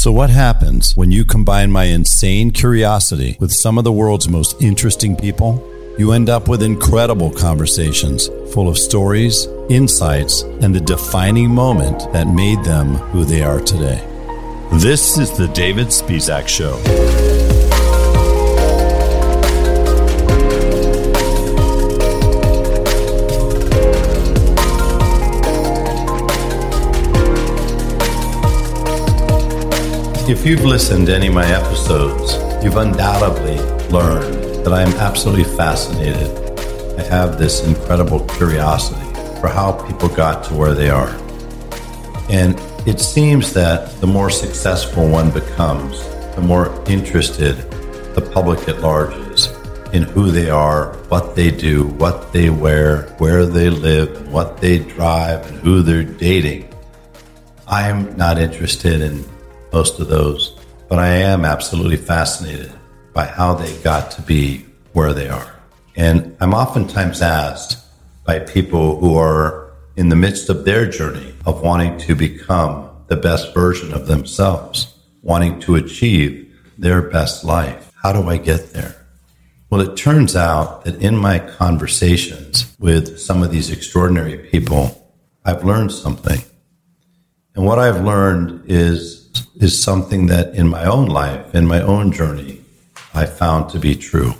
So, what happens when you combine my insane curiosity with some of the world's most interesting people? You end up with incredible conversations full of stories, insights, and the defining moment that made them who they are today. This is the David Spisak Show. If you've listened to any of my episodes, you've undoubtedly learned that I am absolutely fascinated. I have this incredible curiosity for how people got to where they are. And it seems that the more successful one becomes, the more interested the public at large is in who they are, what they do, what they wear, where they live, what they drive, and who they're dating. I'm not interested in most of those, but I am absolutely fascinated by how they got to be where they are. And I'm oftentimes asked by people who are in the midst of their journey of wanting to become the best version of themselves, wanting to achieve their best life. How do I get there? Well, it turns out that in my conversations with some of these extraordinary people, I've learned something. And what I've learned is is something that in my own life, in my own journey, I found to be true.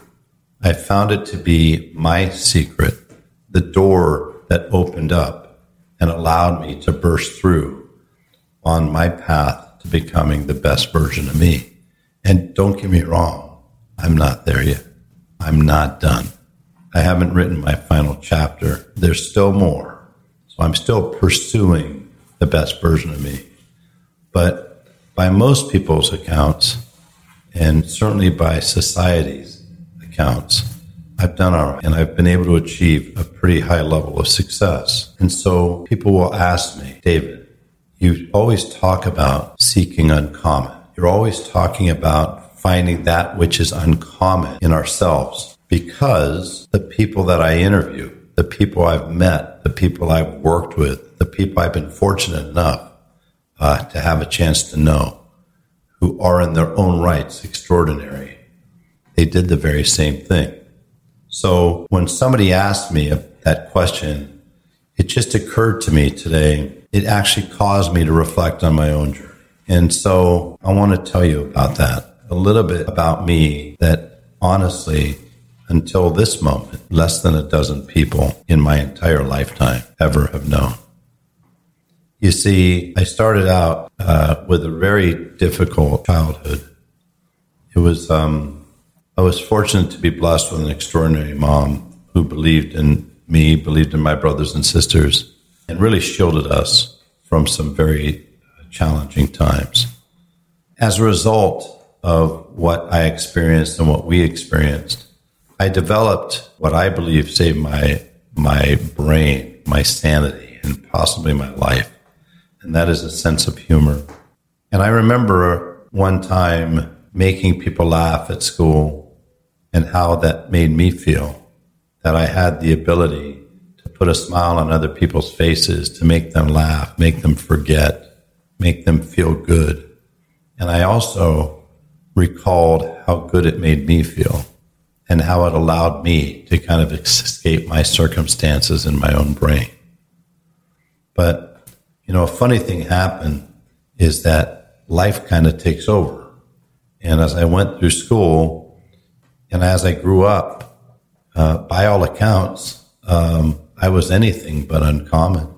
I found it to be my secret, the door that opened up and allowed me to burst through on my path to becoming the best version of me. And don't get me wrong, I'm not there yet. I'm not done. I haven't written my final chapter. There's still more. So I'm still pursuing the best version of me. But by most people's accounts, and certainly by society's accounts, I've done all right and I've been able to achieve a pretty high level of success. And so people will ask me, David, you always talk about seeking uncommon. You're always talking about finding that which is uncommon in ourselves because the people that I interview, the people I've met, the people I've worked with, the people I've been fortunate enough uh, to have a chance to know, who are in their own rights extraordinary. They did the very same thing. So when somebody asked me that question, it just occurred to me today. It actually caused me to reflect on my own journey. And so I want to tell you about that, a little bit about me that honestly, until this moment, less than a dozen people in my entire lifetime ever have known. You see, I started out uh, with a very difficult childhood. It was, um, I was fortunate to be blessed with an extraordinary mom who believed in me, believed in my brothers and sisters, and really shielded us from some very challenging times. As a result of what I experienced and what we experienced, I developed what I believe saved my my brain, my sanity, and possibly my life and that is a sense of humor. And I remember one time making people laugh at school and how that made me feel that I had the ability to put a smile on other people's faces, to make them laugh, make them forget, make them feel good. And I also recalled how good it made me feel and how it allowed me to kind of escape my circumstances in my own brain. But you know, a funny thing happened is that life kind of takes over. And as I went through school and as I grew up, uh, by all accounts, um, I was anything but uncommon.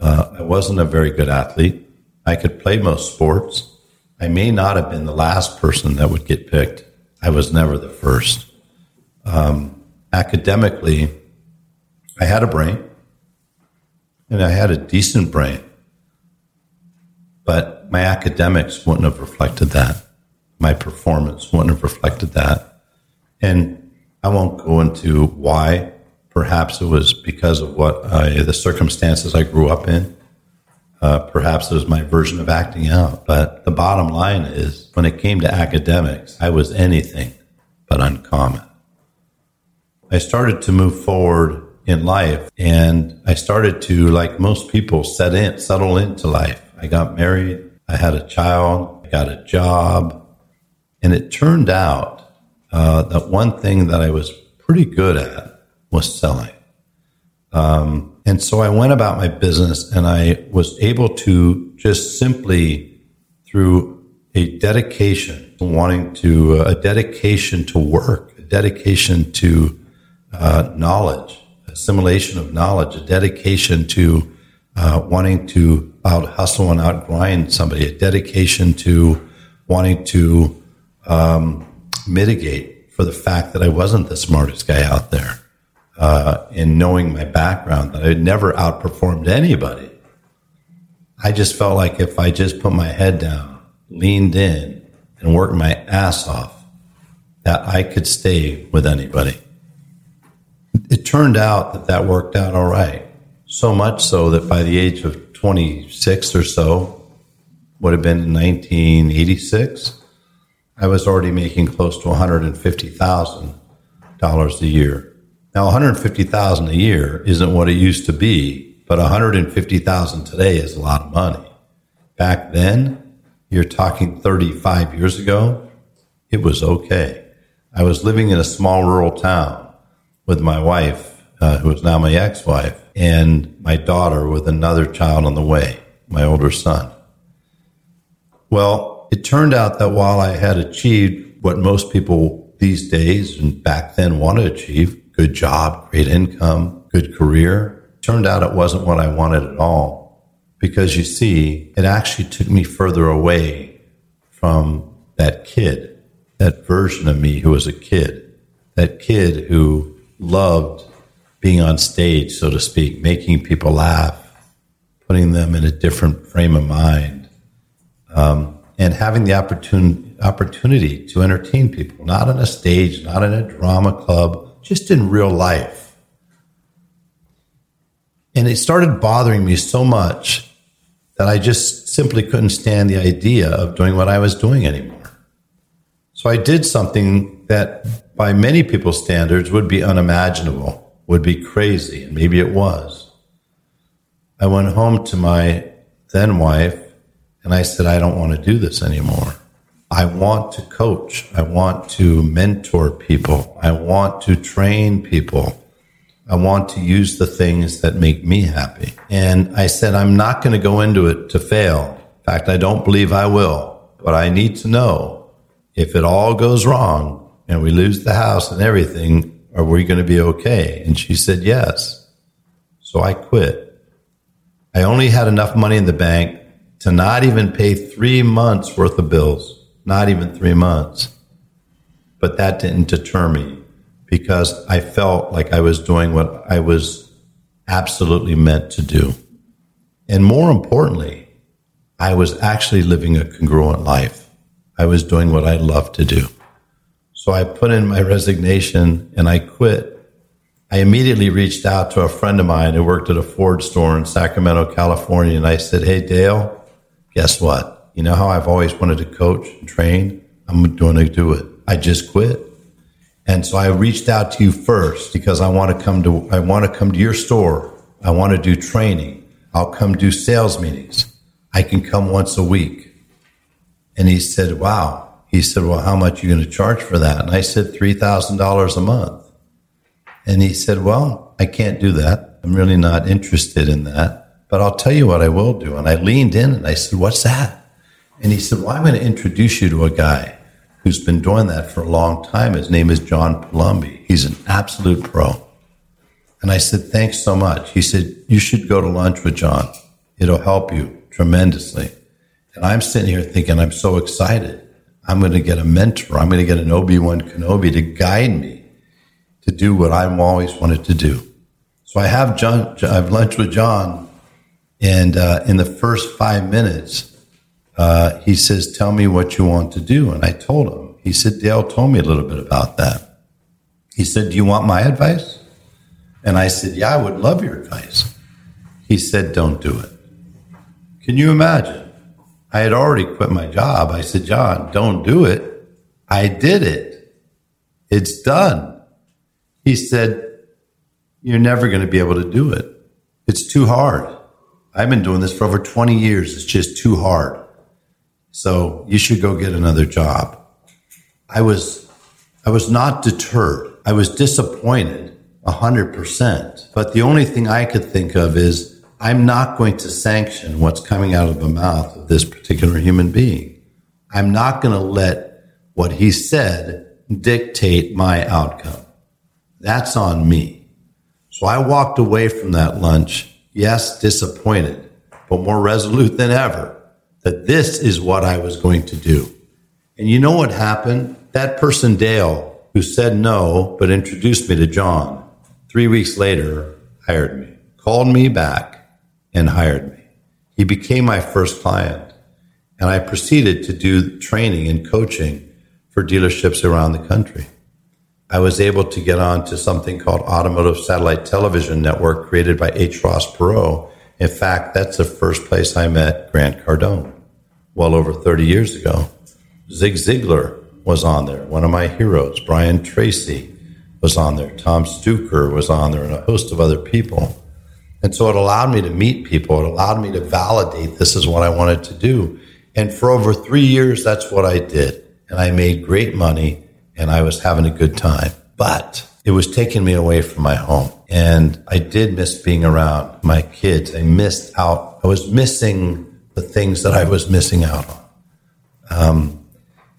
Uh, I wasn't a very good athlete. I could play most sports. I may not have been the last person that would get picked. I was never the first. Um, academically, I had a brain and I had a decent brain. But my academics wouldn't have reflected that. My performance wouldn't have reflected that. And I won't go into why. Perhaps it was because of what I, the circumstances I grew up in. Uh, perhaps it was my version of acting out. But the bottom line is when it came to academics, I was anything but uncommon. I started to move forward in life and I started to, like most people, set in, settle into life. I got married. I had a child I got a job. And it turned out uh, that one thing that I was pretty good at was selling. Um, and so I went about my business and I was able to just simply through a dedication to wanting to, uh, a dedication to work, a dedication to uh, knowledge, assimilation of knowledge, a dedication to uh, wanting to out hustle and out grind somebody, a dedication to wanting to um, mitigate for the fact that I wasn't the smartest guy out there. Uh, in knowing my background, that I had never outperformed anybody. I just felt like if I just put my head down, leaned in, and worked my ass off, that I could stay with anybody. It turned out that that worked out all right. So much so that by the age of 26 or so, would have been in 1986, I was already making close to $150,000 a year. Now, 150,000 a year isn't what it used to be, but 150,000 today is a lot of money. Back then, you're talking 35 years ago, it was okay. I was living in a small rural town with my wife, uh, who is now my ex-wife, and my daughter with another child on the way, my older son. Well, it turned out that while I had achieved what most people these days and back then want to achieve, good job, great income, good career, turned out it wasn't what I wanted at all. Because you see, it actually took me further away from that kid, that version of me who was a kid, that kid who loved being on stage, so to speak, making people laugh, putting them in a different frame of mind, um, and having the opportun- opportunity to entertain people, not on a stage, not in a drama club, just in real life. And it started bothering me so much that I just simply couldn't stand the idea of doing what I was doing anymore. So I did something that, by many people's standards, would be unimaginable would be crazy, and maybe it was. I went home to my then wife and I said, I don't want to do this anymore. I want to coach. I want to mentor people. I want to train people. I want to use the things that make me happy. And I said, I'm not going to go into it to fail. In fact, I don't believe I will, but I need to know if it all goes wrong and we lose the house and everything, are we going to be okay? And she said, Yes. So I quit. I only had enough money in the bank to not even pay three months worth of bills, not even three months. But that didn't deter me because I felt like I was doing what I was absolutely meant to do. And more importantly, I was actually living a congruent life. I was doing what I love to do. So I put in my resignation and I quit. I immediately reached out to a friend of mine who worked at a Ford store in Sacramento, California. And I said, Hey, Dale, guess what? You know how I've always wanted to coach and train? I'm going to do it. I just quit. And so I reached out to you first because I want to come to, I want to come to your store. I want to do training. I'll come do sales meetings. I can come once a week. And he said, wow, he said, Well, how much are you going to charge for that? And I said, $3,000 a month. And he said, Well, I can't do that. I'm really not interested in that. But I'll tell you what I will do. And I leaned in and I said, What's that? And he said, Well, I'm going to introduce you to a guy who's been doing that for a long time. His name is John Palumbi. He's an absolute pro. And I said, Thanks so much. He said, You should go to lunch with John. It'll help you tremendously. And I'm sitting here thinking, I'm so excited. I'm going to get a mentor. I'm going to get an Obi-Wan Kenobi to guide me to do what I've always wanted to do. So I have John, I have lunch with John, and uh, in the first five minutes, uh, he says, "Tell me what you want to do." And I told him. He said, "Dale told me a little bit about that." He said, "Do you want my advice?" And I said, "Yeah, I would love your advice." He said, "Don't do it." Can you imagine? I had already quit my job. I said, John, don't do it. I did it. It's done. He said, You're never going to be able to do it. It's too hard. I've been doing this for over 20 years. It's just too hard. So you should go get another job. I was, I was not deterred. I was disappointed a hundred percent. But the only thing I could think of is I'm not going to sanction what's coming out of the mouth of this particular human being. I'm not going to let what he said dictate my outcome. That's on me. So I walked away from that lunch, yes, disappointed, but more resolute than ever that this is what I was going to do. And you know what happened? That person, Dale, who said no, but introduced me to John, three weeks later, hired me, called me back, and hired me. He became my first client. And I proceeded to do training and coaching for dealerships around the country. I was able to get on to something called Automotive Satellite Television Network created by H. Ross Perot. In fact, that's the first place I met Grant Cardone well over 30 years ago. Zig Ziglar was on there, one of my heroes. Brian Tracy was on there. Tom Stuker was on there, and a host of other people. And so it allowed me to meet people. It allowed me to validate this is what I wanted to do. And for over three years, that's what I did. And I made great money and I was having a good time. But it was taking me away from my home. And I did miss being around my kids. I missed out. I was missing the things that I was missing out on. Um,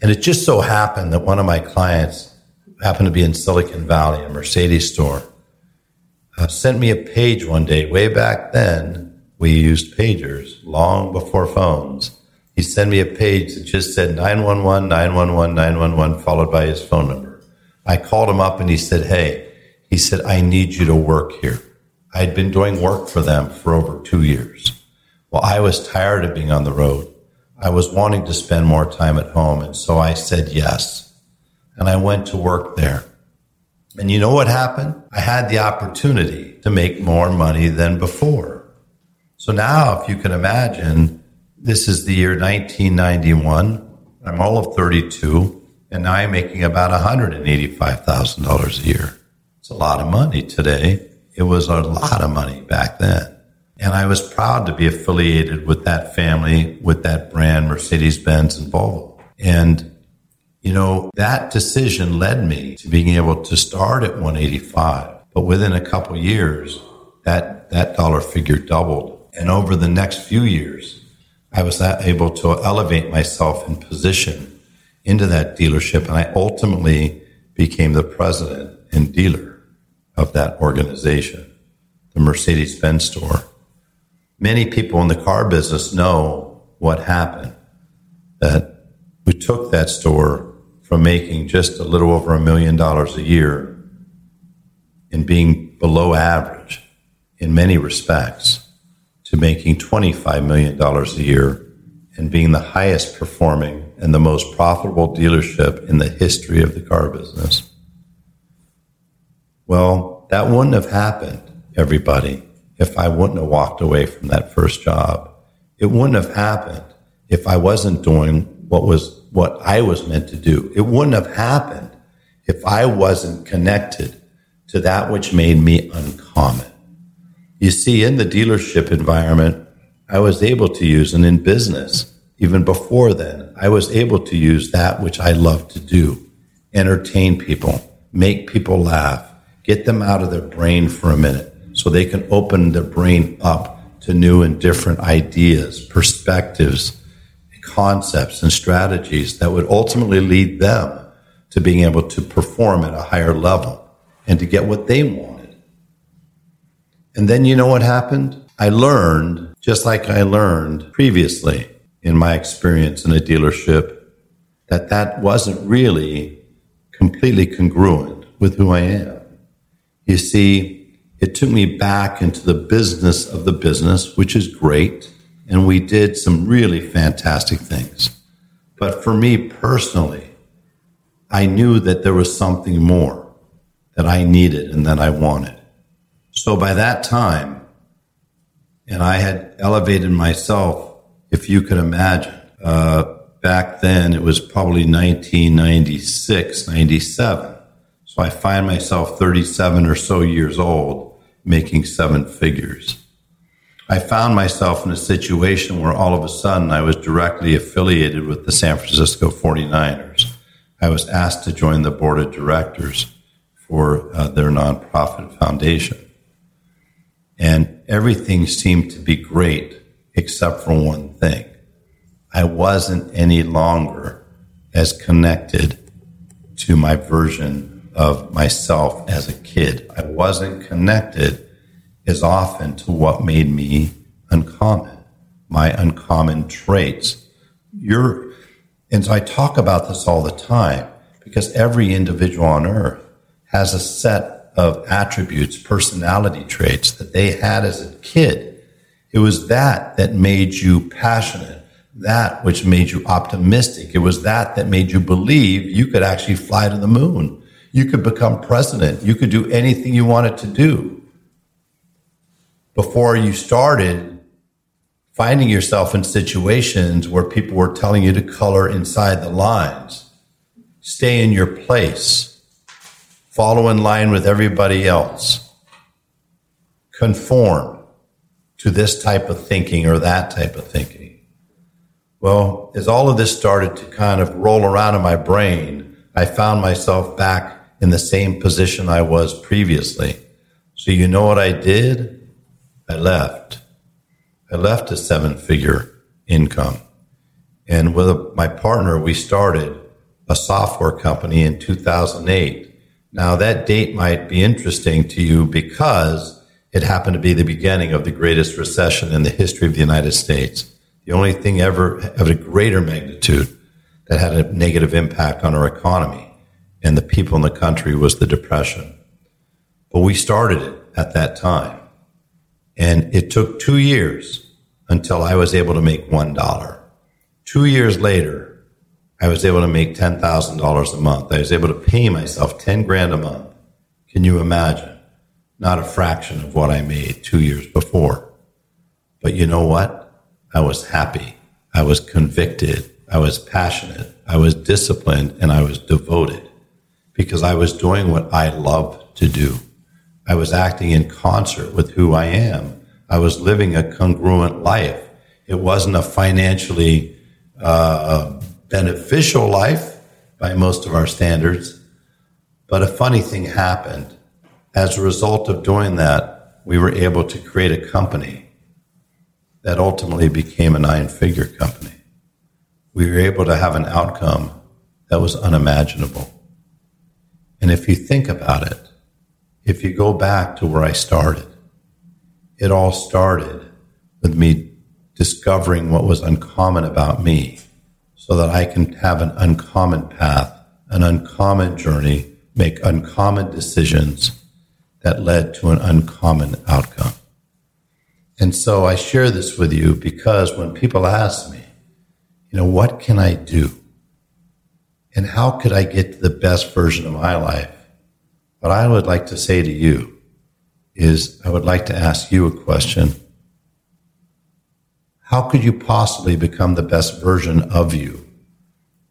and it just so happened that one of my clients happened to be in Silicon Valley, a Mercedes store, uh, sent me a page one day. Way back then, we used pagers long before phones. He sent me a page that just said 911, 911, 911, followed by his phone number. I called him up and he said, Hey, he said, I need you to work here. I had been doing work for them for over two years. Well, I was tired of being on the road. I was wanting to spend more time at home. And so I said yes. And I went to work there. And you know what happened? I had the opportunity to make more money than before. So now, if you can imagine, this is the year 1991. I'm all of 32, and now I'm making about $185,000 a year. It's a lot of money today. It was a lot of money back then. And I was proud to be affiliated with that family, with that brand, Mercedes Benz and Volvo. And, you know, that decision led me to being able to start at 185. But within a couple years, that, that dollar figure doubled. And over the next few years, I was able to elevate myself in position into that dealership. And I ultimately became the president and dealer of that organization, the Mercedes Benz store. Many people in the car business know what happened. That we took that store from making just a little over a million dollars a year and being below average in many respects to making $25 million a year and being the highest performing and the most profitable dealership in the history of the car business. Well, that wouldn't have happened, everybody, if I wouldn't have walked away from that first job. It wouldn't have happened if I wasn't doing what was what I was meant to do. It wouldn't have happened if I wasn't connected to that which made me uncommon. You see, in the dealership environment, I was able to use, and in business, even before then, I was able to use that which I love to do entertain people, make people laugh, get them out of their brain for a minute so they can open their brain up to new and different ideas, perspectives, concepts, and strategies that would ultimately lead them to being able to perform at a higher level and to get what they wanted. And then you know what happened? I learned, just like I learned previously in my experience in a dealership, that that wasn't really completely congruent with who I am. You see, it took me back into the business of the business, which is great. And we did some really fantastic things. But for me personally, I knew that there was something more that I needed and that I wanted. So by that time, and I had elevated myself, if you could imagine, uh, back then it was probably 1996, 97. So I find myself 37 or so years old making seven figures. I found myself in a situation where all of a sudden I was directly affiliated with the San Francisco 49ers. I was asked to join the board of directors for uh, their nonprofit foundation. And everything seemed to be great except for one thing. I wasn't any longer as connected to my version of myself as a kid. I wasn't connected as often to what made me uncommon, my uncommon traits. You're, and so I talk about this all the time because every individual on earth has a set of attributes, personality traits that they had as a kid. It was that that made you passionate, that which made you optimistic. It was that that made you believe you could actually fly to the moon. You could become president. You could do anything you wanted to do. Before you started finding yourself in situations where people were telling you to color inside the lines, stay in your place, follow in line with everybody else, conform to this type of thinking or that type of thinking. Well, as all of this started to kind of roll around in my brain, I found myself back in the same position I was previously. So, you know what I did? I left. I left a seven figure income. And with my partner, we started a software company in 2008. Now, that date might be interesting to you because it happened to be the beginning of the greatest recession in the history of the United States the only thing ever of a greater magnitude that had a negative impact on our economy and the people in the country was the Depression. But we started it at that time. And it took two years until I was able to make $1. Two years later, I was able to make $10,000 a month. I was able to pay myself 10 grand a month. Can you imagine? Not a fraction of what I made two years before. But you know what? I was happy. I was convicted. I was passionate. I was disciplined and I was devoted because I was doing what I love to do. I was acting in concert with who I am. I was living a congruent life. It wasn't a financially uh, beneficial life by most of our standards. But a funny thing happened. As a result of doing that, we were able to create a company that ultimately became a nine figure company. We were able to have an outcome that was unimaginable. And if you think about it, if you go back to where I started, it all started with me discovering what was uncommon about me so that I can have an uncommon path, an uncommon journey, make uncommon decisions that led to an uncommon outcome. And so I share this with you because when people ask me, you know, what can I do? And how could I get to the best version of my life? What I would like to say to you is I would like to ask you a question. How could you possibly become the best version of you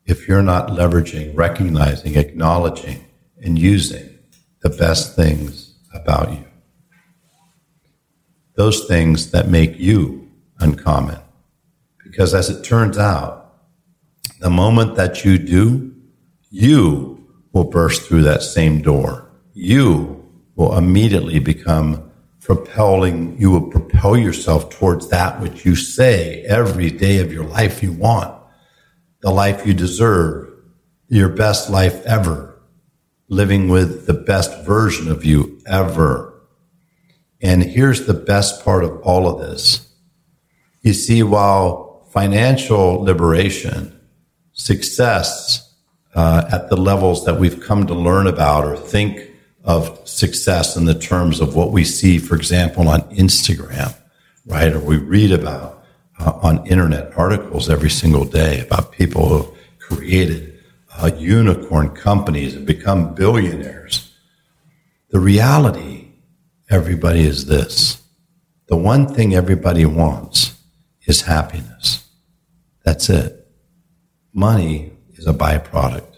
if you're not leveraging, recognizing, acknowledging, and using the best things about you? those things that make you uncommon. Because as it turns out, the moment that you do, you will burst through that same door. You will immediately become propelling, you will propel yourself towards that which you say every day of your life you want, the life you deserve, your best life ever, living with the best version of you ever and here's the best part of all of this. You see, while financial liberation, success uh, at the levels that we've come to learn about or think of success in the terms of what we see, for example, on Instagram, right? Or we read about uh, on internet articles every single day about people who created uh, unicorn companies and become billionaires. The reality everybody is this. The one thing everybody wants is happiness. That's it. Money is a byproduct.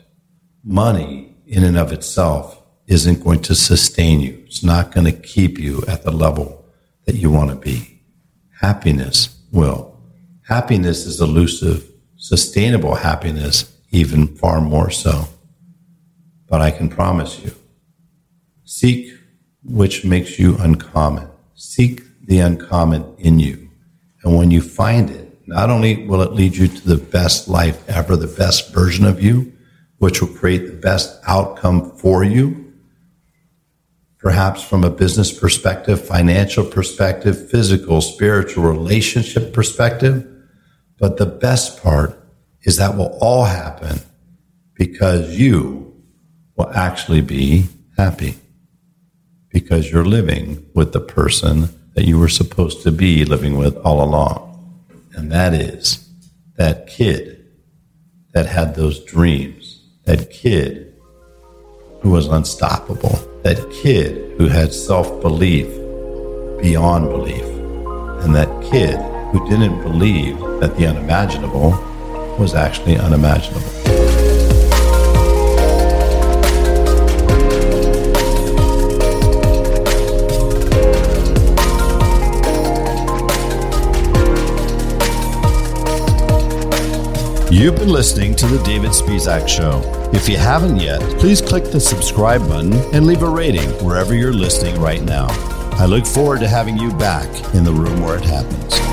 Money in and of itself isn't going to sustain you. It's not going to keep you at the level that you want to be. happiness will. Happiness is elusive, sustainable happiness, even far more so. But I can promise you seek which makes you uncommon. Seek the uncommon in you. And when you find it, not only will it lead you to the best life ever, the best version of you, which will create the best outcome for you, perhaps from a business perspective, financial perspective, physical, spiritual, relationship perspective. But the best part is that will all happen because you will actually be happy because you're living with the person that you were supposed to be living with all along. And that is that kid that had those dreams, that kid who was unstoppable, that kid who had self belief beyond belief, and that kid who didn't believe that the unimaginable was actually unimaginable. You've been listening to The David Spisak Show. If you haven't yet, please click the subscribe button and leave a rating wherever you're listening right now. I look forward to having you back in the room where it happens.